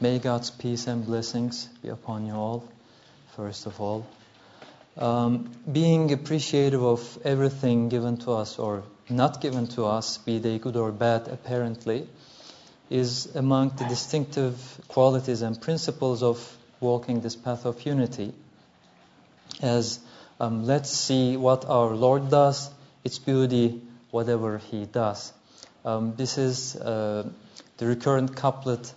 May God's peace and blessings be upon you all, first of all. Um, being appreciative of everything given to us or not given to us, be they good or bad, apparently, is among the distinctive qualities and principles of walking this path of unity. As um, let's see what our Lord does, its beauty, whatever He does. Um, this is uh, the recurrent couplet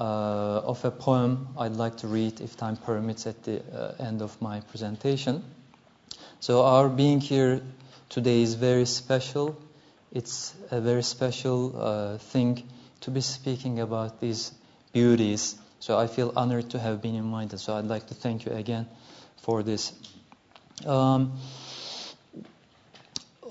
of a poem I'd like to read, if time permits, at the uh, end of my presentation. So, our being here today is very special. It's a very special uh, thing to be speaking about these beauties. So, I feel honored to have been invited. So, I'd like to thank you again for this. Um,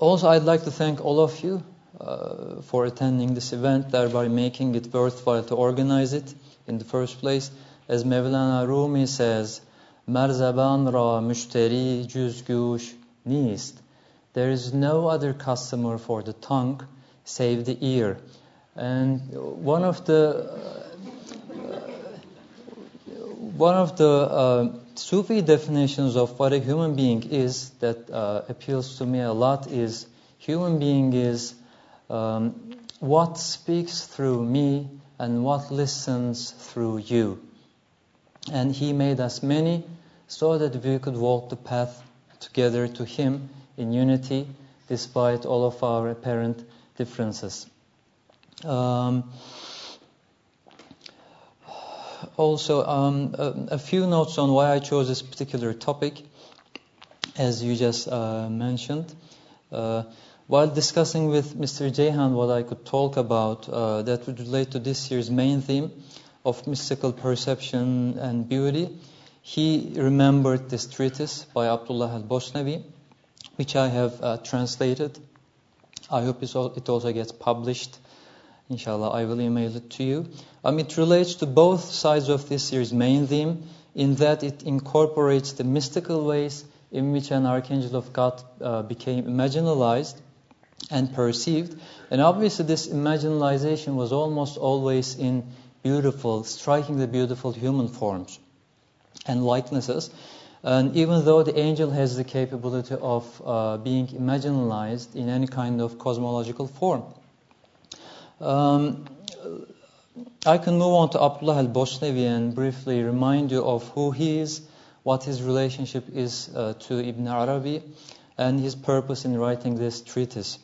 also, I'd like to thank all of you uh, for attending this event, thereby making it worthwhile to organize it in the first place. As Mevlana Rumi says, Merzaban ra müşteri cüzgüş nist. There is no other customer for the tongue save the ear. And one of the one of the uh, Sufi definitions of what a human being is that uh, appeals to me a lot is human being is um, what speaks through me and what listens through you. And He made us many so that we could walk the path together to Him in unity despite all of our apparent differences. Um, also, um, a, a, few notes on why I chose this particular topic, as you just uh, mentioned. Uh, while discussing with Mr. Jehan what I could talk about uh, that would relate to this year's main theme of mystical perception and beauty, he remembered this treatise by Abdullah al-Bosnavi, which I have uh, translated. I hope it also gets published. Inshallah, I will email it to you. Um, it relates to both sides of this year's main theme in that it incorporates the mystical ways in which an archangel of God uh, became imaginalized and perceived. And obviously, this imaginalization was almost always in beautiful, strikingly beautiful human forms and likenesses. And even though the angel has the capability of uh, being imaginalized in any kind of cosmological form. Um, I can move on to Abdullah al Bosnavi and briefly remind you of who he is, what his relationship is uh, to Ibn Arabi, and his purpose in writing this treatise.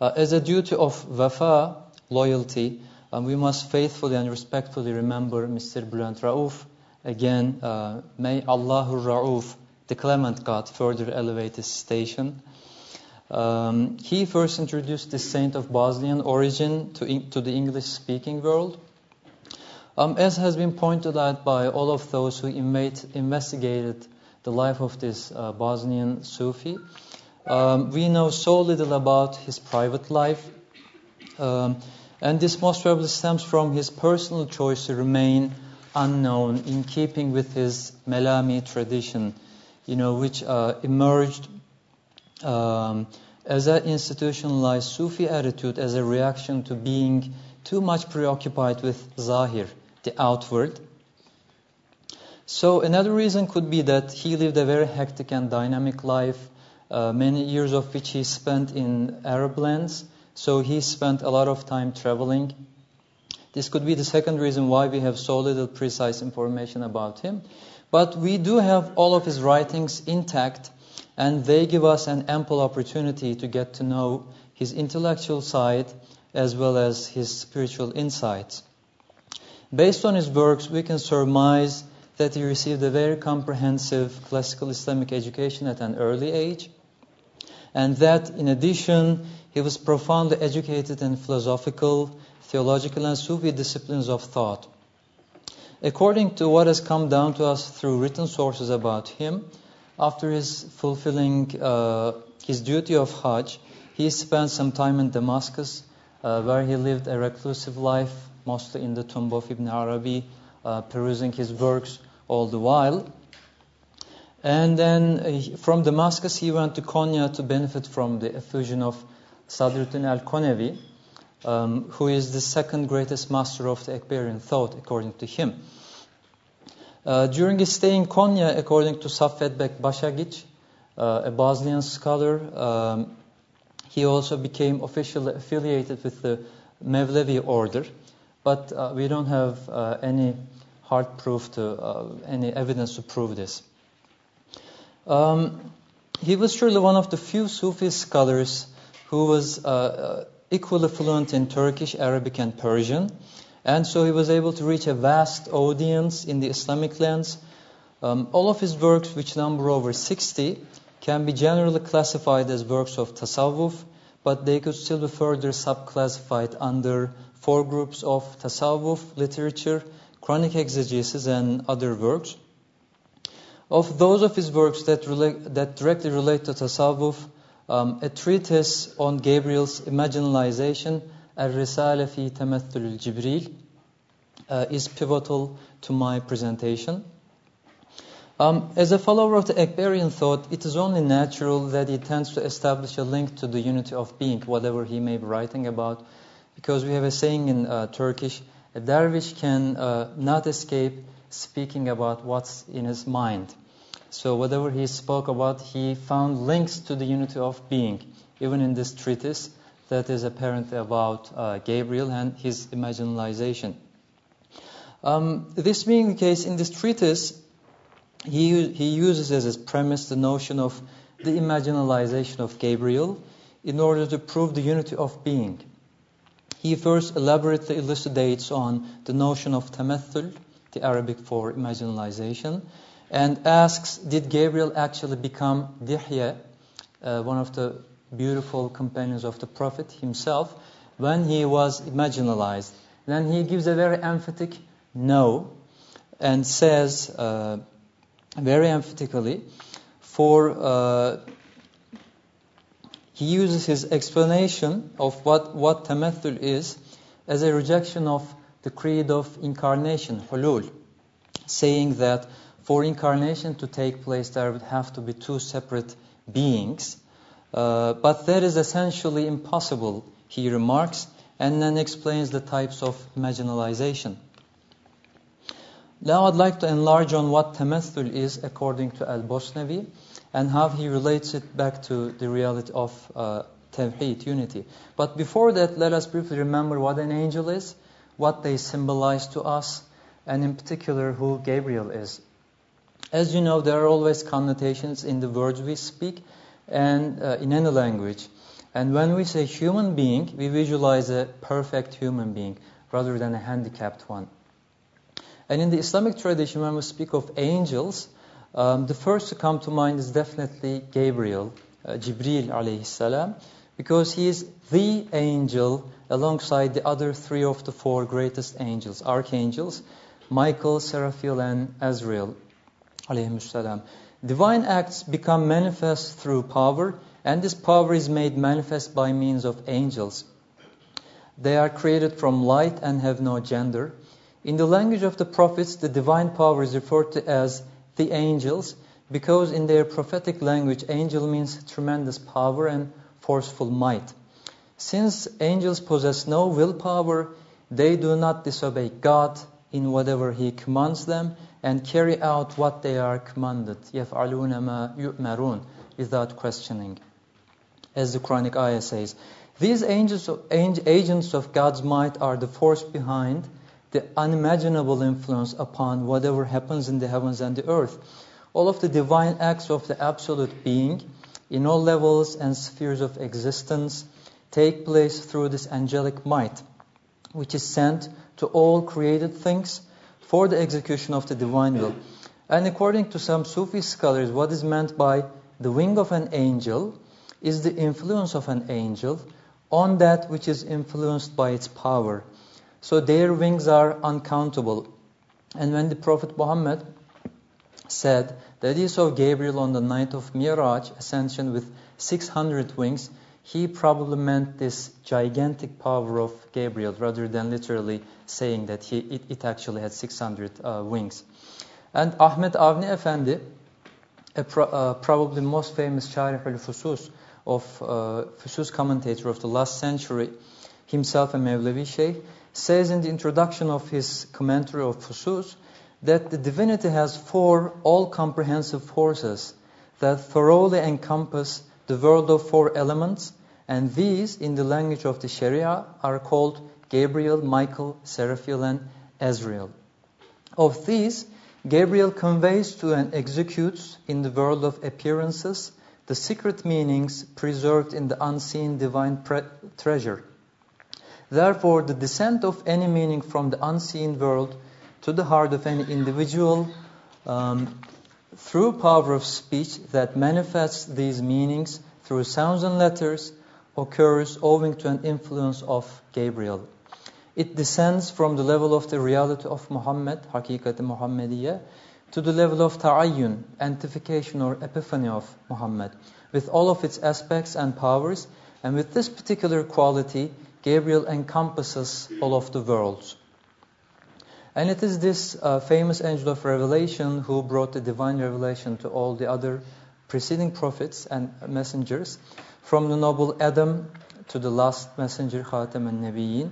Uh, as a duty of wafa, loyalty, um, we must faithfully and respectfully remember Mr. Bülent Rauf. Again, uh, may Allahur Rauf, the clement God, further elevate his station. Um, he first introduced the saint of Bosnian origin to, to the English speaking world. Um, as has been pointed out by all of those who investigated the life of this uh, Bosnian Sufi, um, we know so little about his private life, um, and this most probably stems from his personal choice to remain unknown in keeping with his Melami tradition, you know, which uh, emerged um, as an institutionalized Sufi attitude as a reaction to being too much preoccupied with Zahir, the outward. So another reason could be that he lived a very hectic and dynamic life uh, many years of which he spent in Arab lands. So he spent a lot of time traveling. This could be the second reason why we have so little precise information about him. But we do have all of his writings intact, and they give us an ample opportunity to get to know his intellectual side as well as his spiritual insights. Based on his works, we can surmise that he received a very comprehensive classical Islamic education at an early age and that in addition, he was profoundly educated in philosophical, theological, and Sufi disciplines of thought. According to what has come down to us through written sources about him, after his fulfilling uh, his duty of Hajj, he spent some time in Damascus, uh, where he lived a reclusive life, mostly in the tomb of Ibn Arabi, uh, perusing his works all the while. And then uh, from Damascus, he went to Konya to benefit from the effusion of Sadruddin al Konevi. um, who is the second greatest master of the Akbarian thought, according to him. Uh, during his stay in Konya, according to Saffetbek Bashagic, uh, a Bosnian scholar, um, he also became officially affiliated with the Mevlevi order, but uh, we don't have uh, any hard proof to uh, any evidence to prove this. Um, he was surely one of the few Sufi scholars who was uh, equally fluent in Turkish, Arabic, and Persian. And so he was able to reach a vast audience in the Islamic lands. Um, all of his works, which number over 60, can be generally classified as works of tasawwuf, but they could still be further subclassified under four groups of tasawwuf, literature, Quranic exegesis, and other works. Of those of his works that, relate, that directly relate to tasawwuf, um, a treatise on Gabriel's imaginalization, Al-Risale fi Tamathul Jibril, uh, is pivotal to my presentation. Um, as a follower of the Akbarian thought, it is only natural that he tends to establish a link to the unity of being, whatever he may be writing about, because we have a saying in uh, Turkish, a dervish can uh, not escape speaking about what's in his mind. So whatever he spoke about, he found links to the unity of being, even in this treatise that is apparent about uh, Gabriel and his imaginalization. Um, this being the case, in this treatise, he, he uses as his premise the notion of the imaginalization of Gabriel in order to prove the unity of being. He first elaborately elucidates on the notion of tamathul, the Arabic for imaginalization, and asks, did Gabriel actually become Dihya, uh, one of the beautiful companions of the Prophet himself, when he was imaginalized? Then he gives a very emphatic no and says uh, very emphatically, for uh, he uses his explanation of what, what tamathul is as a rejection of the creed of incarnation, hulul, saying that for incarnation to take place, there would have to be two separate beings. Uh, but that is essentially impossible, he remarks, and then explains the types of imaginalization. Now I'd like to enlarge on what tamathul is according to Al-Bosnavi and how he relates it back to the reality of uh, Tawheed, unity. But before that, let us briefly remember what an angel is, what they symbolize to us, and in particular who Gabriel is. As you know, there are always connotations in the words we speak and uh, in any language. And when we say human being, we visualize a perfect human being rather than a handicapped one. And in the Islamic tradition, when we speak of angels, um, the first to come to mind is definitely Gabriel, uh, Jibril alayhi salam, because he is the angel alongside the other three of the four greatest angels, archangels, Michael, Seraphil, and Azrael Divine acts become manifest through power, and this power is made manifest by means of angels. They are created from light and have no gender. In the language of the prophets, the divine power is referred to as the angels because in their prophetic language, angel means tremendous power and forceful might. Since angels possess no willpower, they do not disobey God in whatever He commands them and carry out what they are commanded. يَفْعَلُونَ مَا يُؤْمَرُونَ without questioning. As the Quranic ayah says, these angels, agents of God's might are the force behind the unimaginable influence upon whatever happens in the heavens and the earth. All of the divine acts of the absolute being in all levels and spheres of existence take place through this angelic might, which is sent to all created things for the execution of the divine will. And according to some Sufi scholars, what is meant by the wing of an angel is the influence of an angel on that which is influenced by its power. So their wings are uncountable. And when the Prophet Muhammad said that he saw Gabriel on the night of Miraj, ascension with 600 wings, he probably meant this gigantic power of Gabriel rather than literally saying that he, it, it actually had 600 uh, wings. And Ahmet Avni Efendi, pro, uh, probably most famous Sharih al-Fusus of uh, Fusus commentator of the last century, himself a Mevlevi Sheikh, says in the introduction of his commentary of Fusus that the divinity has four all-comprehensive forces that thoroughly encompass the world of four elements, and these, in the language of the Sharia, are called Gabriel, Michael, Seraphil, and Azrael. Of these, Gabriel conveys to and executes in the world of appearances the secret meanings preserved in the unseen divine treasure. Therefore, the descent of any meaning from the unseen world to the heart of any individual um, through power of speech that manifests these meanings through sounds and letters occurs owing to an influence of Gabriel. It descends from the level of the reality of Muhammad, Hakikat Muhammadiyya, to the level of ta'ayyun, entification or epiphany of Muhammad, with all of its aspects and powers, and with this particular quality, Gabriel encompasses all of the worlds. And it is this uh, famous angel of revelation who brought the divine revelation to all the other preceding prophets and messengers, from the noble Adam to the last messenger, Khatam an-Nabiyyin.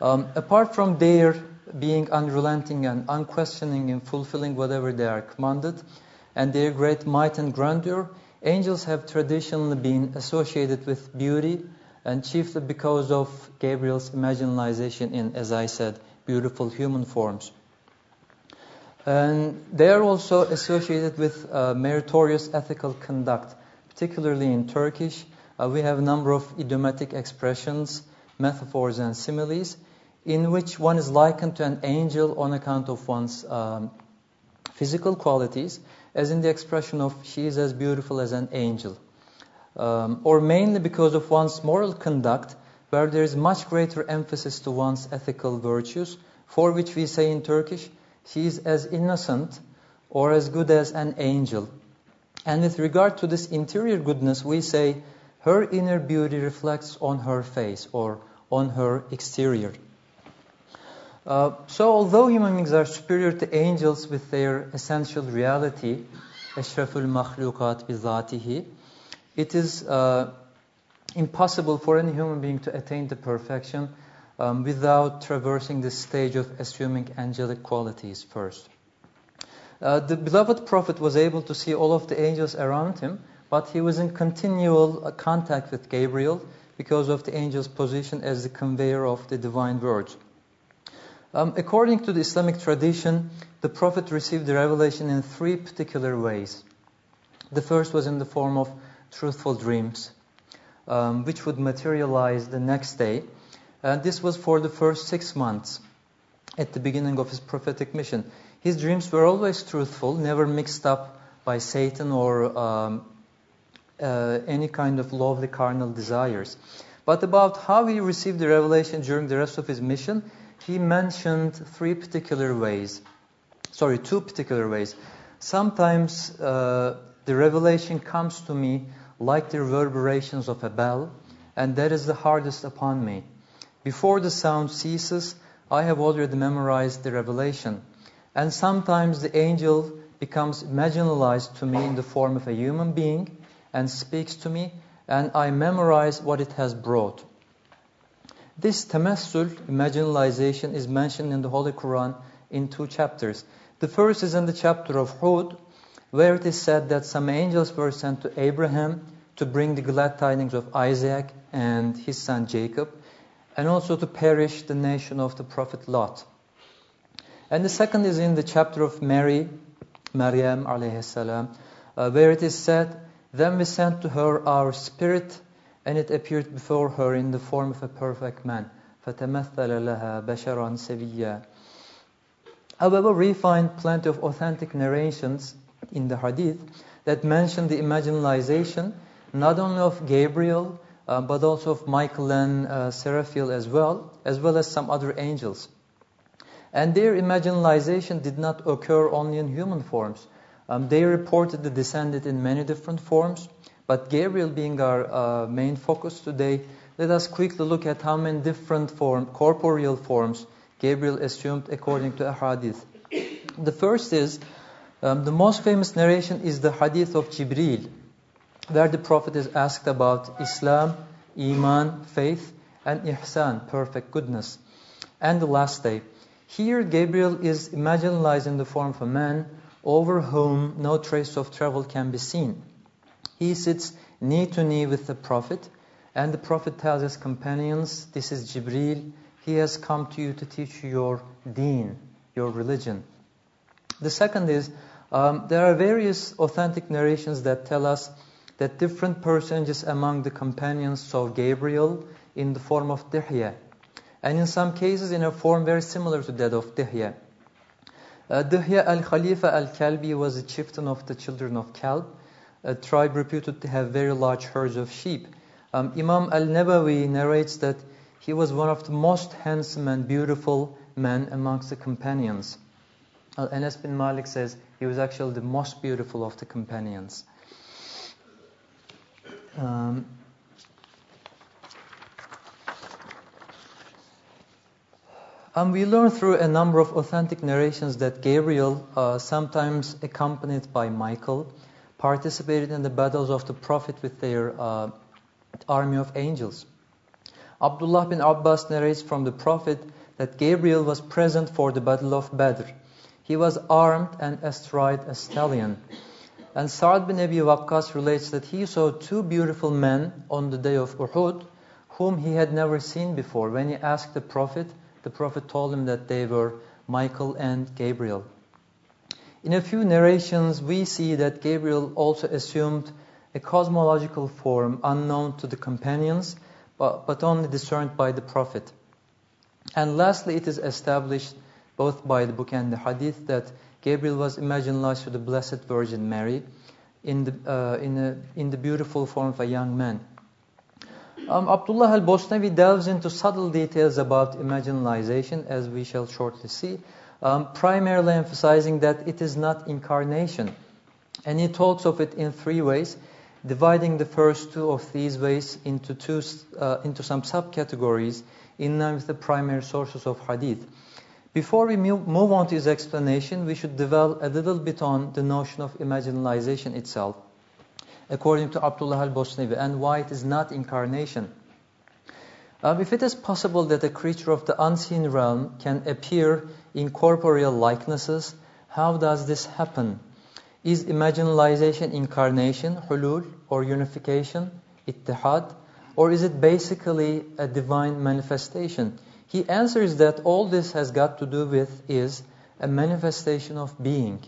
Um, apart from their being unrelenting and unquestioning in fulfilling whatever they are commanded, and their great might and grandeur, angels have traditionally been associated with beauty, and chiefly because of Gabriel's imaginalization in, as I said, beautiful human forms. And they are also associated with uh, meritorious ethical conduct, particularly in Turkish. Uh, we have a number of idiomatic expressions, metaphors, and similes in which one is likened to an angel on account of one's um, physical qualities, as in the expression of she is as beautiful as an angel. Um, or mainly because of one's moral conduct, where there is much greater emphasis to one's ethical virtues, for which we say in Turkish, she is as innocent or as good as an angel. And with regard to this interior goodness, we say her inner beauty reflects on her face or on her exterior. Uh, so, although human beings are superior to angels with their essential reality, Ashraful Makhluqat bizatihi, it is uh, impossible for any human being to attain the perfection um, without traversing this stage of assuming angelic qualities first. Uh, the beloved prophet was able to see all of the angels around him, but he was in continual contact with Gabriel because of the angel's position as the conveyor of the divine words. Um, according to the Islamic tradition, the prophet received the revelation in three particular ways. The first was in the form of truthful dreams um, which would materialize the next day. And this was for the first six months at the beginning of his prophetic mission. His dreams were always truthful, never mixed up by Satan or um, uh, any kind of lovely carnal desires. But about how he received the revelation during the rest of his mission, he mentioned three particular ways. Sorry, two particular ways. Sometimes uh, the revelation comes to me like the reverberations of a bell, and that is the hardest upon me. Before the sound ceases, I have already memorized the revelation. And sometimes the angel becomes imaginalized to me in the form of a human being and speaks to me, and I memorize what it has brought. This tamassul, imaginalization, is mentioned in the Holy Quran in two chapters. The first is in the chapter of Hud, where it is said that some angels were sent to Abraham to bring the glad tidings of Isaac and his son Jacob, and also to perish the nation of the prophet Lot. And the second is in the chapter of Mary, Maryam alayhi salam, uh, where it is said, Then we sent to her our spirit, and it appeared before her in the form of a perfect man. فَتَمَثَّلَ لَهَا بَشَرًا سَوِيًّا However, we find plenty of authentic narrations in the hadith that mention the imaginalization not only of Gabriel, uh, but also of Michael and uh, Seraphil as well, as well as some other angels. And their imaginalization did not occur only in human forms. Um, they reportedly the descended in many different forms, but Gabriel being our uh, main focus today, let us quickly look at how many different form, corporeal forms Gabriel assumed according to a hadith. The first is, um, the most famous narration is the hadith of Jibril, where the Prophet is asked about Islam, Iman, faith, and ihsan, perfect goodness, and the last day. Here, Gabriel is imaginalized in the form of a man over whom no trace of travel can be seen. He sits knee to knee with the Prophet, and the Prophet tells his companions, This is Jibril, he has come to you to teach you your deen, your religion. The second is, um, there are various authentic narrations that tell us that different personages among the companions saw Gabriel in the form of Dihya, and in some cases in a form very similar to that of Dihya. Uh, Dihya al-Khalifa al-Kalbi was a chieftain of the children of Kalb, a tribe reputed to have very large herds of sheep. Um, Imam al-Nawawi narrates that he was one of the most handsome and beautiful men amongst the companions. Anas bin Malik says he was actually the most beautiful of the companions. Um, and we learn through a number of authentic narrations that Gabriel, uh, sometimes accompanied by Michael, participated in the battles of the Prophet with their uh, army of angels. Abdullah bin Abbas narrates from the Prophet that Gabriel was present for the battle of Badr. He was armed and astride a stallion. And Sa'ad bin Abi Waqqas relates that he saw two beautiful men on the day of Uhud whom he had never seen before. When he asked the Prophet, the Prophet told him that they were Michael and Gabriel. In a few narrations, we see that Gabriel also assumed a cosmological form unknown to the companions, but, but only discerned by the Prophet. And lastly, it is established both by the book and the hadith that Gabriel was imagined to the Blessed Virgin Mary in the, uh, in, a, in the beautiful form of a young man. Um, Abdullah al-Bosnavi delves into subtle details about imaginalization, as we shall shortly see, um, primarily emphasizing that it is not incarnation. And he talks of it in three ways, dividing the first two of these ways into, two, uh, into some subcategories in line with the primary sources of hadith. Before we move on to his explanation, we should dwell a little bit on the notion of imaginalization itself, according to Abdullah al-Bosnavi, and why it is not incarnation. Um, if it is possible that a creature of the unseen realm can appear in corporeal likenesses, how does this happen? Is imaginalization incarnation, hulul, or unification, ittihad, or is it basically a divine manifestation? He answers that all this has got to do with is a manifestation of being,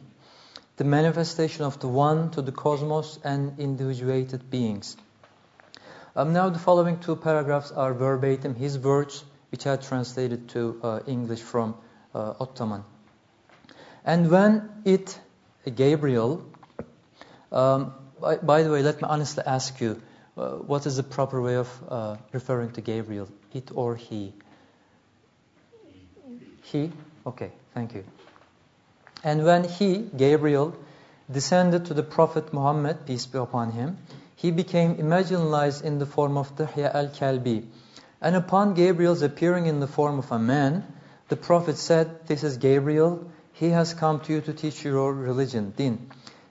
the manifestation of the one to the cosmos and individuated beings. Um, now the following two paragraphs are verbatim his words, which are translated to uh, English from uh, Ottoman. And when it, Gabriel, um, by, by, the way, let me honestly ask you, uh, what is the proper way of uh, referring to Gabriel, it or he? He? Okay, thank you. And when he, Gabriel, descended to the Prophet Muhammad, peace be upon him, he became imaginalized in the form of Dihya al-Kalbi. And upon Gabriel's appearing in the form of a man, the Prophet said, This is Gabriel, he has come to you to teach you your religion, din.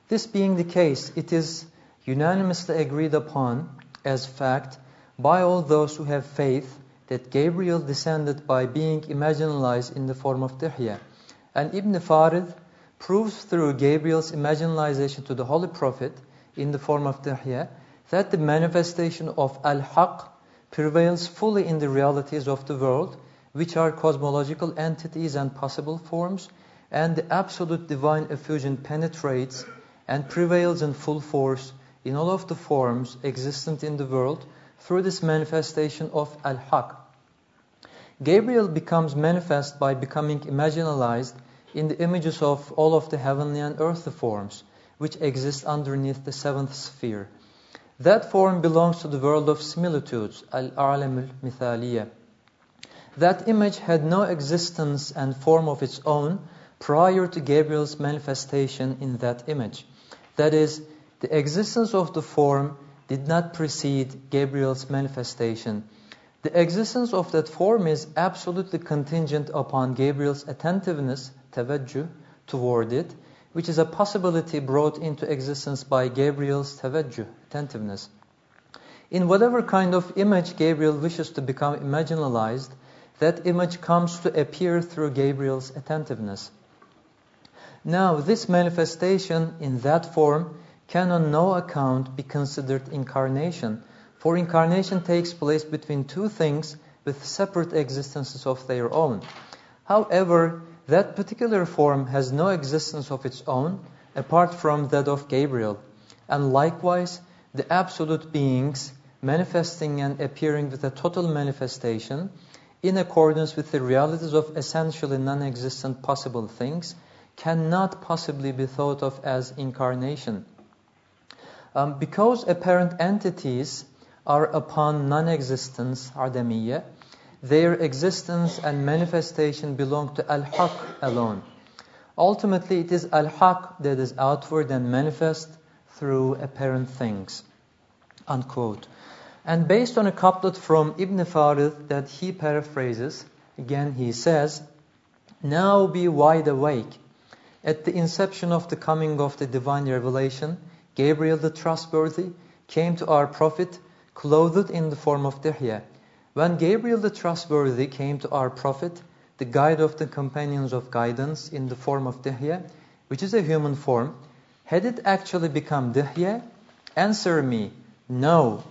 This being the case, it is unanimously agreed upon as fact by all those who have faith that Gabriel descended by being imaginalized in the form of Dihya. And Ibn Farid proves through Gabriel's imaginalization to the Holy Prophet in the form of Dihya that the manifestation of Al-Haq prevails fully in the realities of the world, which are cosmological entities and possible forms, and the absolute divine effusion penetrates and prevails in full force in all of the forms existent in the world through this manifestation of Al-Haq. Gabriel becomes manifest by becoming imaginalized in the images of all of the heavenly and earthly forms, which exist underneath the seventh sphere. That form belongs to the world of similitudes, al-a'lam al-mithaliya. That image had no existence and form of its own prior to Gabriel's manifestation in that image. That is, the existence of the form did not precede Gabriel's manifestation. The existence of that form is absolutely contingent upon Gabriel's attentiveness, tawajjuh, toward it, which is a possibility brought into existence by Gabriel's tawajjuh, attentiveness. In whatever kind of image Gabriel wishes to become imaginalized, that image comes to appear through Gabriel's attentiveness. Now, this manifestation in that form can on no account be considered incarnation, for incarnation takes place between two things with separate existences of their own. However, that particular form has no existence of its own apart from that of Gabriel, and likewise, the absolute beings manifesting and appearing with a total manifestation in accordance with the realities of essentially non existent possible things cannot possibly be thought of as incarnation. Um, because apparent entities are upon non-existence, adamiyya, their existence and manifestation belong to al-haq alone. Ultimately, it is al-haq that is outward and manifest through apparent things. Unquote. And based on a couplet from Ibn Farid that he paraphrases, again he says, Now be wide awake, at the inception of the coming of the divine revelation, Gabriel the trustworthy came to our prophet clothed in the form of Dihya. When Gabriel the trustworthy came to our prophet, the guide of the companions of guidance in the form of Dihya, which is a human form, had it actually become Dihya? Answer me, no.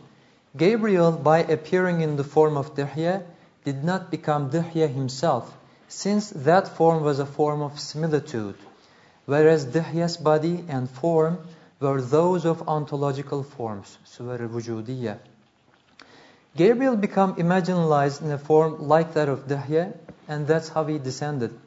Gabriel, by appearing in the form of Dihya, did not become Dihya himself, since that form was a form of similitude whereas Dihya's body and form were those of ontological forms, suwar al Gabriel became imaginalized in a form like that of Dihya, and that's how he descended.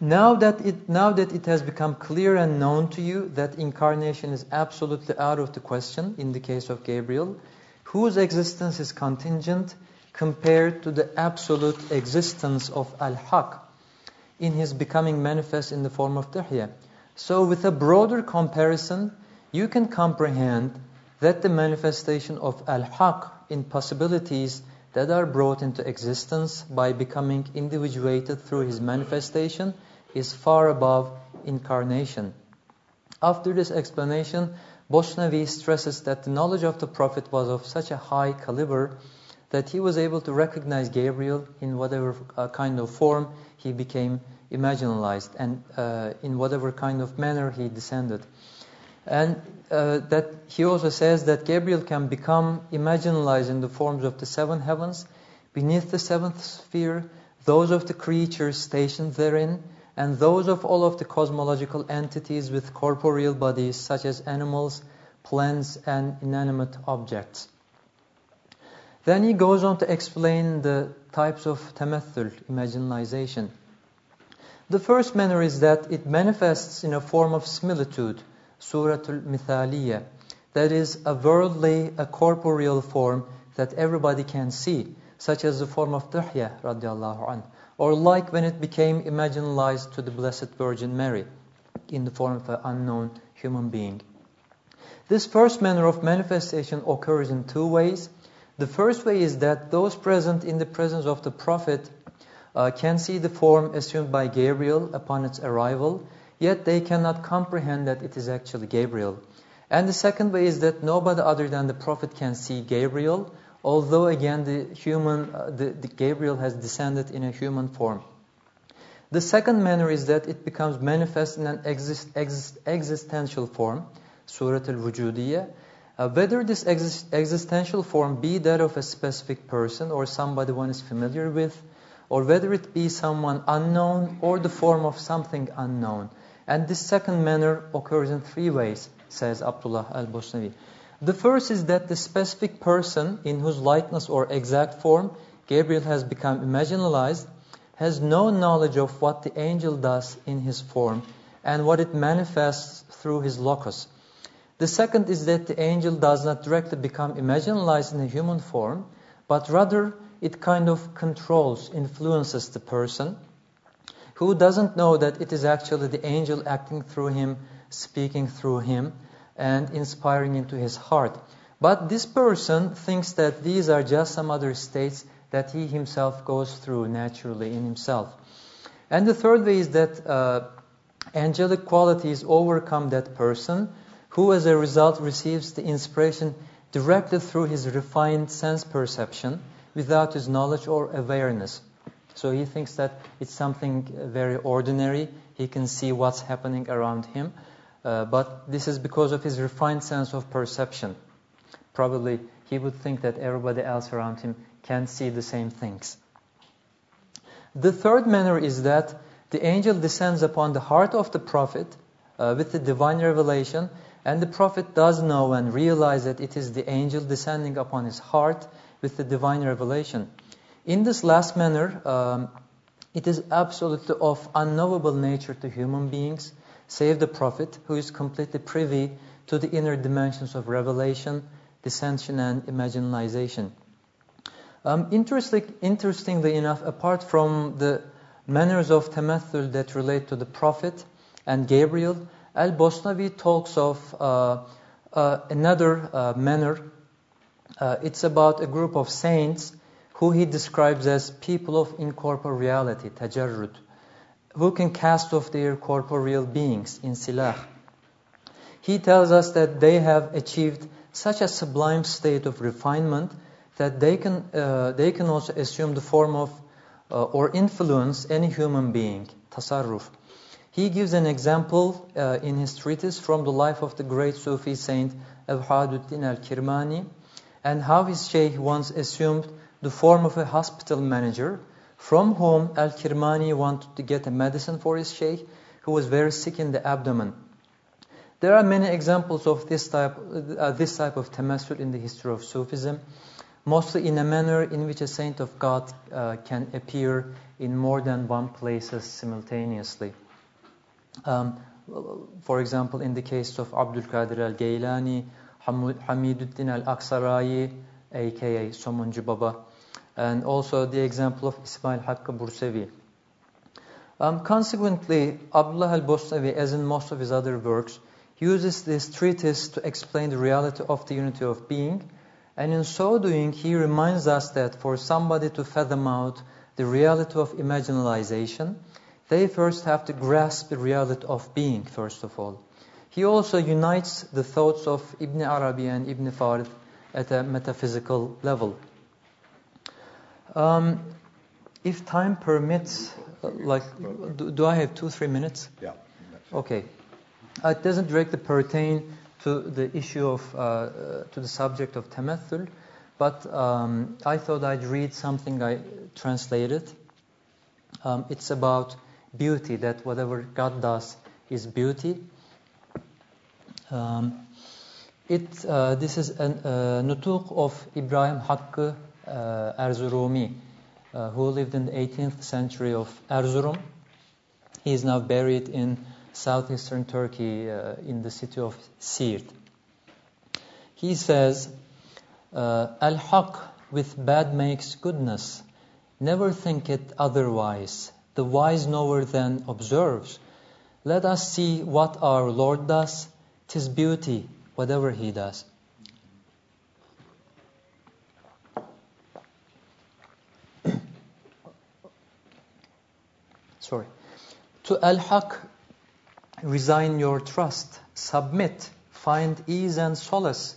Now that, it, now that it has become clear and known to you that incarnation is absolutely out of the question in the case of Gabriel, whose existence is contingent compared to the absolute existence of Al-Haq, in his becoming manifest in the form of Dihya. So with a broader comparison, you can comprehend that the manifestation of Al-Haq in possibilities that are brought into existence by becoming individuated through his manifestation is far above incarnation. After this explanation, Bosnavi stresses that the knowledge of the Prophet was of such a high caliber that he was able to recognize Gabriel in whatever uh, kind of form he became imaginalized and uh, in whatever kind of manner he descended. And uh, that he also says that Gabriel can become imaginalized in the forms of the seven heavens, beneath the seventh sphere, those of the creatures stationed therein, and those of all of the cosmological entities with corporeal bodies, such as animals, plants, and inanimate objects. Then he goes on to explain the types of tamathul, imaginalization. The first manner is that it manifests in a form of similitude, suratul mithaliyah, that is a worldly, a corporeal form that everybody can see, such as the form of Dihya radiallahu anh, or like when it became imaginalized to the Blessed Virgin Mary in the form of an unknown human being. This first manner of manifestation occurs in two ways. The first way is that those present in the presence of the Prophet uh, can see the form assumed by Gabriel upon its arrival, yet they cannot comprehend that it is actually Gabriel. And the second way is that nobody other than the Prophet can see Gabriel, although again the human, uh, the, the Gabriel has descended in a human form. The second manner is that it becomes manifest in an exist, exist, existential form, Surat al-Wujudiyya, uh, whether this exist, existential form be that of a specific person or somebody one is familiar with, or whether it be someone unknown or the form of something unknown. And this second manner occurs in three ways, says Abdullah al-Bosnavi. The first is that the specific person in whose likeness or exact form Gabriel has become imaginalized has no knowledge of what the angel does in his form and what it manifests through his locus. The second is that the angel does not directly become imaginalized in a human form, but rather it kind of controls, influences the person who doesn't know that it is actually the angel acting through him, speaking through him, and inspiring into his heart. But this person thinks that these are just some other states that he himself goes through naturally in himself. And the third way is that uh, angelic qualities overcome that person who as a result receives the inspiration directly through his refined sense perception without his knowledge or awareness. So he thinks that it's something very ordinary. He can see what's happening around him. Uh, but this is because of his refined sense of perception. Probably he would think that everybody else around him can see the same things. The third manner is that the angel descends upon the heart of the prophet uh, with the divine revelation, and the prophet does know and realize that it is the angel descending upon his heart with the divine revelation. In this last manner, um, it is absolutely of unknowable nature to human beings, save the prophet, who is completely privy to the inner dimensions of revelation, descension, and imaginalization. Um, interesting, interestingly enough, apart from the manners of tamathul that relate to the prophet and Gabriel, Al-Bosnavi talks of uh, uh, another uh, manner. Uh, it's about a group of saints who he describes as people of incorporeality, tajarrud, who can cast off their corporeal beings in silah. He tells us that they have achieved such a sublime state of refinement that they can, uh, they can also assume the form of uh, or influence any human being, tasarruf. He gives an example uh, in his treatise from the life of the great Sufi saint Awhaduddin al-Kirmani and how his sheikh once assumed the form of a hospital manager from whom Al-Kirmani wanted to get a medicine for his sheikh who was very sick in the abdomen. There are many examples of this type, uh, this type of tamassul in the history of Sufism, mostly in a manner in which a saint of God uh, can appear in more than one places simultaneously. Um, for example, in the case of Abdul Qadir al-Gailani, Hamiduddin al-Aksarayi, aka Somuncu Baba, and also the example of Ismail Hakkı Bursevi. Um, consequently, Abdullah al-Bosnavi, as in most of his other works, uses this treatise to explain the reality of the unity of being, and in so doing, he reminds us that for somebody to fathom out the reality of imaginalization, they first have to grasp the reality of being, first of all. He also unites the thoughts of Ibn Arabi and Ibn Farid at a metaphysical level. Um, if time permits, uh, like, do, do, I have two, three minutes? Yeah. Okay. Uh, it doesn't directly pertain to the issue of, uh, uh, to the subject of tamathul, but um, I thought I'd read something I translated. Um, it's about beauty, that whatever God does is beauty. Um, it, uh, this is a uh, of Ibrahim Hakkı uh, Erzurumi, uh, who lived in the 18th century of Erzurum. He is now buried in southeastern Turkey uh, in the city of Siirt. He says, Al-Haq with bad makes goodness. Never think it otherwise. The wise knower then observes. Let us see what our Lord does. Tis beauty, whatever he does. Sorry. To Al-Haq, resign your trust, submit, find ease and solace.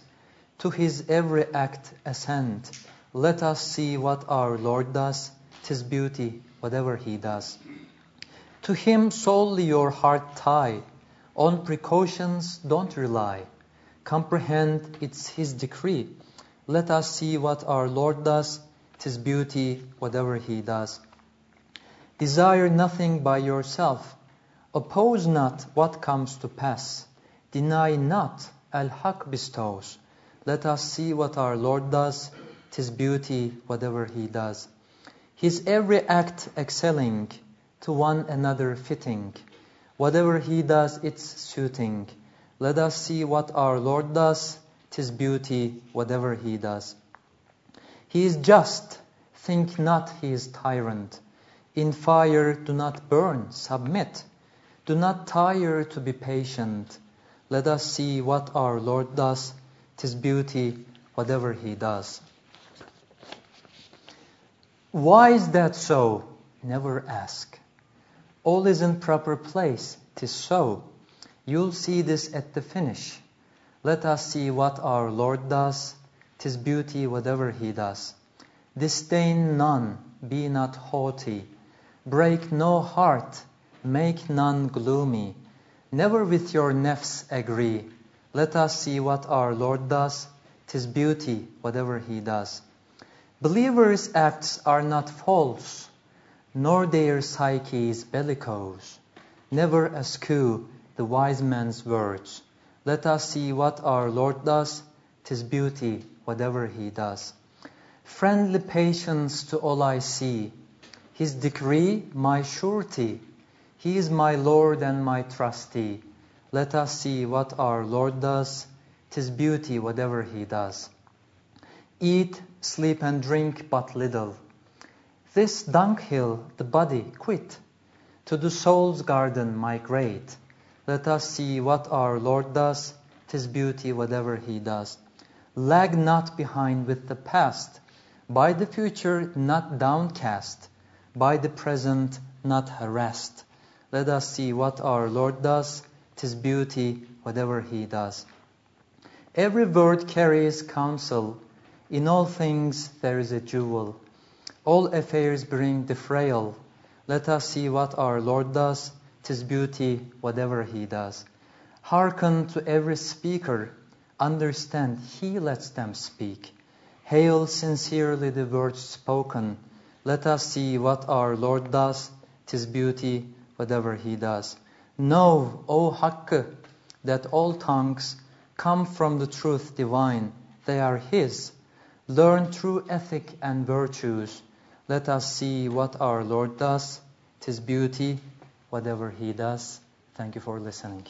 To his every act ascend. Let us see what our Lord does. Tis beauty, whatever he does. To him solely your heart tie. On precautions don't rely. Comprehend it's his decree. Let us see what our Lord does. Tis beauty, whatever he does. Desire nothing by yourself. Oppose not what comes to pass. Deny not, Al-Haq bestows. Let us see what our Lord does. Tis beauty, whatever He does. His every act excelling, to one another fitting. Whatever He does, it's suiting. Let us see what our Lord does. Tis beauty, whatever He does. He is just. Think not He is tyrant. In fire do not burn, submit. Do not tire to be patient. Let us see what our Lord does. Tis beauty, whatever He does. Why is that so? Never ask. All is in proper place. Tis so. You'll see this at the finish. Let us see what our Lord does. tis beauty whatever he does. Disdain none, be not haughty. Break no heart, make none gloomy. Never with your nefs agree. Let us see what our Lord does. Tis beauty, whatever he does. Believers' acts are not false, nor their psyches bellicose. Never eschew the wise man's words. Let us see what our Lord does. Tis beauty, whatever he does. Friendly patience to all I see. His decree, my surety. He is my Lord and my trustee. Let us see what our Lord does. Tis beauty, whatever he does. Eat, sleep, and drink but little. This dunghill the body quit. To the soul's garden migrate. Let us see what our Lord does. Tis beauty, whatever he does. Lag not behind with the past. By the future, not downcast. By the present, not harassed. Let us see what our Lord does. Tis beauty, whatever he does. Every word carries counsel. In all things there is a jewel. All affairs bring the frail. Let us see what our Lord does. Tis beauty, whatever he does. Hearken to every speaker. Understand, he lets them speak. Hail sincerely the words spoken. Let us see what our Lord does. Tis beauty, whatever he does. Know, O Hakkı, that all tongues come from the truth divine. They are his. Learn true ethic and virtues. Let us see what our Lord does. Tis beauty, whatever he does. Thank you for listening.